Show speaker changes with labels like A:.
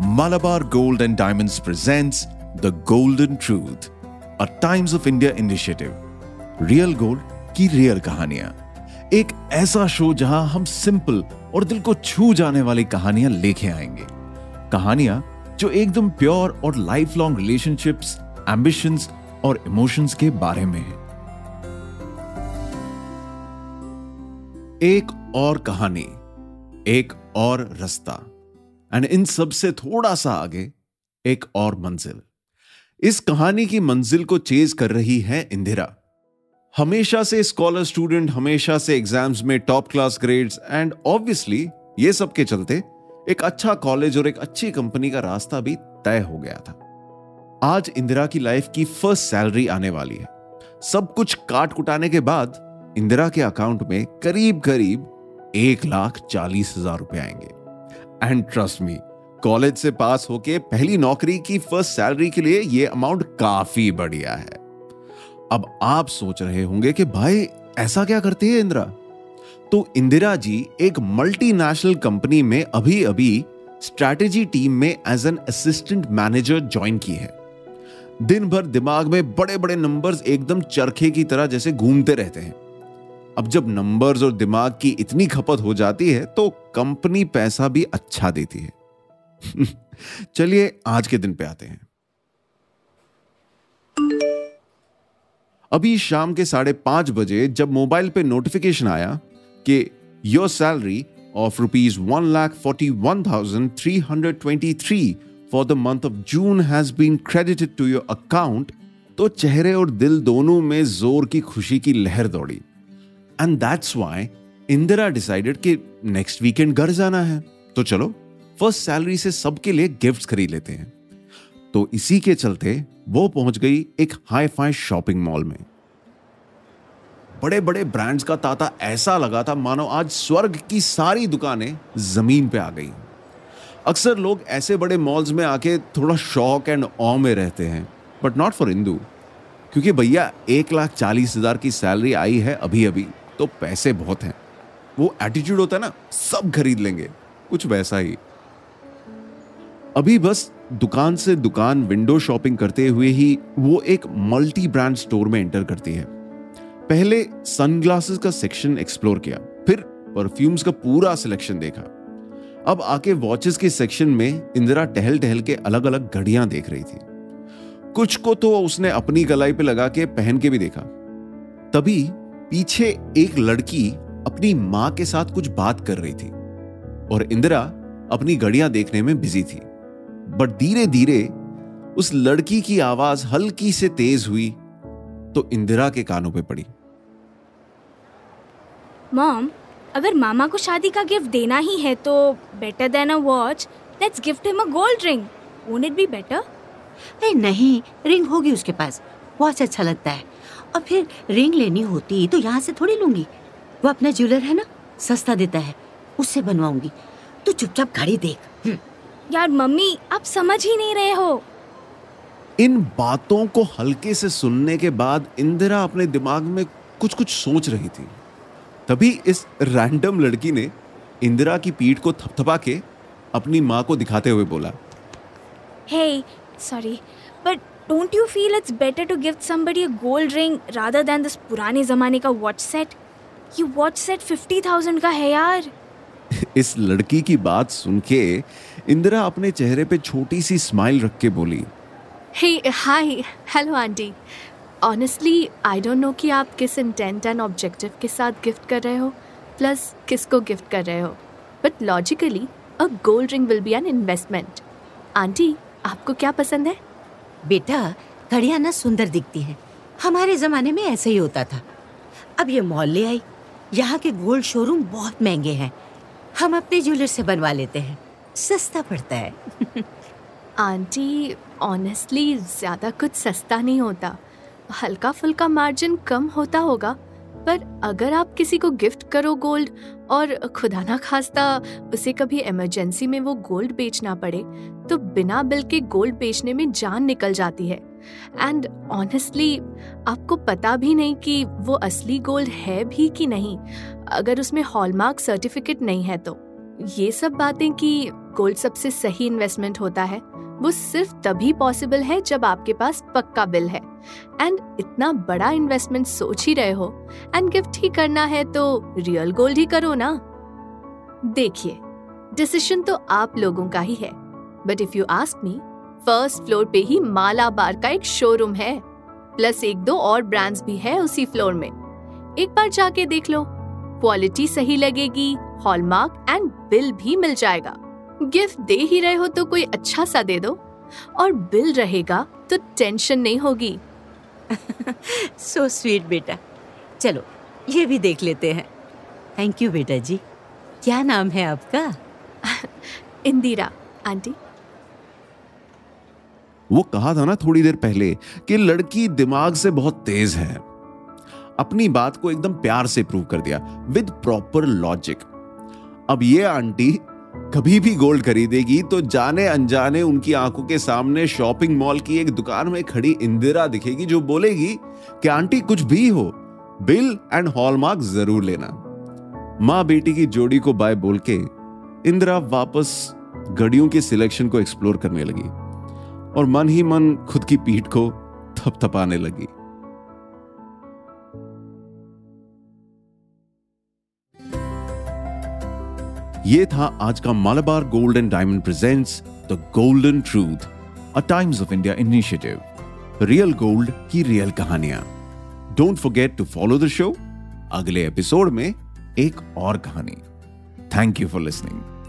A: Malabar Gold and Diamonds presents The Golden Truth, a Times of India initiative. Real gold की real कहानियाँ। एक ऐसा show जहाँ हम सिंपल और दिल को छू जाने वाली कहानियाँ लेके आएँगे। कहानियाँ जो एकदम प्योर और लाइफ लॉन्ग रिलेशनशिप्स एम्बिशंस और इमोशंस के बारे में है। एक और कहानी एक और रास्ता। एंड इन सबसे थोड़ा सा आगे, एक और मंजिल। इस कहानी की मंजिल को चेज कर रही है इंदिरा। हमेशा से स्कॉलर स्टूडेंट हमेशा से एग्ज़ाम्स में top class grades and obviously ये सब के चलते एक अच्छा कॉलेज और एक अच्छी कंपनी का रास्ता भी तय हो गया था। आज इंदिरा की लाइफ की फ़र्स्ट सैलरी आने वाली है। सब कुछ काट कुटाने के बाद इंदिरा के अकाउंट में करीब करीब एक लाख चालीस हज़ार रुपए आएँगे। एंड ट्रस्ट मी कॉलेज से पास होके पहली नौकरी की फ़र्स्ट सैलरी के लिए यह अमाउंट काफ़ी बढ़िया है। अब आप सोच रहे होंगे कि भाई, ऐसा क्या करती है इंदिरा? तो इंदिरा जी एक मल्टीनेशनल कंपनी में अभी अभी स्ट्रैटेजी टीम में as an assistant manager join की है। दिन भर दिमाग में बड़े बड़े नंबर्स एकदम चरखे की तरह जैसे घूमते रहते हैं। अब जब नंबर्स और दिमाग की इतनी खपत हो जाती है तो कंपनी पैसा भी अच्छा देती है। चलिए, आज के दिन पे आते हैं। अभी शाम के साढ़े पाँच बजे जब मोबाइल पे नोटिफिकेशन आया कि your salary of rupees one lakh forty one thousand three hundred twenty three for the month of June has been credited to your account तो चेहरे और दिल दोनों में ज़ोर की खुशी की लहर दौड़ी। And that's why Indira decided कि नेक्स्ट वीकेंड घर जाना है। तो चलो फ़र्स्ट सैलरी से सबके लिए गिफ्ट्स खरीद लेते हैं। तो इसी के चलते वो पहुँच गई एक हाई फाई शॉपिंग मॉल में। बड़े बड़े ब्रांड्स का ताता ऐसा लगा था, मानो आज स्वर्ग की सारी दुकानें ज़मीन पे आ गई। अक्सर लोग ऐसे बड़े मॉल्स में आके थोड़ा शौक एंड ऑ में रहते हैं बट नॉट फॉर इंदू क्योंकि भैया, एक लाख चालीस हज़ार की सैलरी आई है अभी अभी तो पैसे बहुत हैं। वो एटीट्यूड होता है ना, सब खरीद लेंगे, कुछ वैसा ही। अभी बस दुकान से दुकान विंडो शॉपिंग करते हुए ही वो एक मल्टी ब्रांड स्टोर में एंटर करती है। पहले सनग्लासेस का सेक्शन एक्सप्लोर किया, फिर परफ्यूम्स का पूरा सिलेक्शन देखा। अब आके वॉचेस के सेक्शन में इंदिरा टहल टहल के अलग अलग घड़ियाँ देख रही थी। कुछ को तो उसने अपनी गलाई पे लगा के पहन के भी देखा। तभी पीछे एक लड़की अपनी माँ के साथ कुछ बात कर रही थी और इंदिरा अपनी घड़ियाँ देखने में बिज़ी थी। बट धीरे धीरे उस लड़की की आवाज़ हल्की से तेज हुई तो इंदिरा के कानों पे पड़ी।
B: मॉम अगर मामा को शादी का गिफ्ट देना ही है तो better than a watch let's gift him a gold ring. Won't it be better
C: अरे नहीं रिंग होगी उसके पास। वॉच अच्छा लगता है। और फिर रिंग लेनी होती तो यहाँ से थोड़ी लूँगी। वो अपना ज्वेलर है ना सस्ता देता है उससे बनवाऊँगी। तू चुपचाप घड़ी देख। हम्म।
B: यार मम्मी आप समझ ही नहीं रहे हो।
A: इन बातों को हल्के से सुनने के बाद इंदिरा अपने दिमाग में कुछ कुछ सोच रही थी। तभी इस रैंडम लड़की ने इंदिरा की पीठ को थपथपा के अपनी माँ को दिखाते हुए बोला
B: hey sorry but don't you feel it's better to gift somebody a gold ring rather than this पुराने जमाने का वॉच सेट ये वॉच सेट फिफ्टी थाउज़ेंड का है यार
A: इस लड़की की बात सुन के इंदिरा अपने चेहरे पे छोटी सी स्माइल रख के बोली।
D: Hey hi hello aunty. Honestly I don't know कि आप किस इंटेंट एंड ऑब्जेक्टिव के साथ गिफ्ट कर रहे हो प्लस किसको गिफ्ट कर रहे हो। But logically a gold ring will be an investment aunty आपको क्या पसंद है?
C: बेटा घड़िया ना सुंदर दिखती हैं। हमारे जमाने में ऐसे ही होता था। अब ये मॉल ले आई। यहाँ के गोल्ड शोरूम बहुत महँगे हैं। हम अपने ज्वेलर से बनवा लेते हैं। सस्ता पड़ता है।
D: आंटी ऑनेस्टली ज़्यादा कुछ सस्ता नहीं होता। हल्का फुल्का मार्जिन कम होता होगा। पर अगर आप किसी को गिफ्ट करो गोल्ड और खुदा ना खास्ता उसे कभी इमरजेंसी में वो गोल्ड बेचना पड़े तो बिना बिल के गोल्ड बेचने में जान निकल जाती है। एंड ऑनेस्टली आपको पता भी नहीं कि वो असली गोल्ड है भी कि नहीं, अगर उसमें हॉलमार्क सर्टिफिकेट नहीं है तो। ये सब बातें कि गोल्ड सबसे सही इन्वेस्टमेंट होता है वो सिर्फ़ तभी पॉसिबल है जब आपके पास पक्का बिल है। एंड इतना बड़ा इन्वेस्टमेंट सोच ही रहे हो। एंड गिफ्ट ही करना है तो रियल गोल्ड ही करो ना। देखिए डिसीज़न तो आप लोगों का ही है। But if you ask me first floor पे ही माला बार का एक शोरूम है। प्लस एक दो और ब्रांड्स भी है उसी फ्लोर में। एक बार जाके देख लो। क्वालिटी सही लगेगी हॉलमार्क एंड बिल भी मिल जाएगा। गिफ्ट दे ही रहे हो तो कोई अच्छा सा दे दो। और बिल रहेगा तो टेंशन नहीं होगी।
C: सो स्वीट बेटा। चलो ये भी देख लेते हैं। थैंक यू बेटा जी। क्या नाम है आपका?
D: इंदिरा आंटी।
A: वो कहा था ना थोड़ी देर पहले कि लड़की दिमाग से बहुत तेज है। अपनी बात को एकदम प्यार से प्रूव कर दिया विद प्रॉपर लॉजिक अब ये आंटी कभी भी गोल्ड खरीदेगी तो जाने अनजाने उनकी आँखों के सामने शॉपिंग मॉल की एक दुकान में खड़ी इंदिरा दिखेगी जो बोलेगी, कि आंटी कुछ भी हो, बिल एंड हॉलमार्क ज़रूर लेना। माँ बेटी की जोड़ी को बाय बोल के इंदिरा वापस घड़ियों के सिलेक्शन को एक्सप्लोर करने लगी और मन ही मन खुद की पीठ को थपथपाने लगी। ये था आज का Malabar gold and diamond presents the golden truth a Times of India initiative real gold की रियल कहानियाँ। Don't forget to follow the show अगले एपिसोड में एक और कहानी। Thank you for listening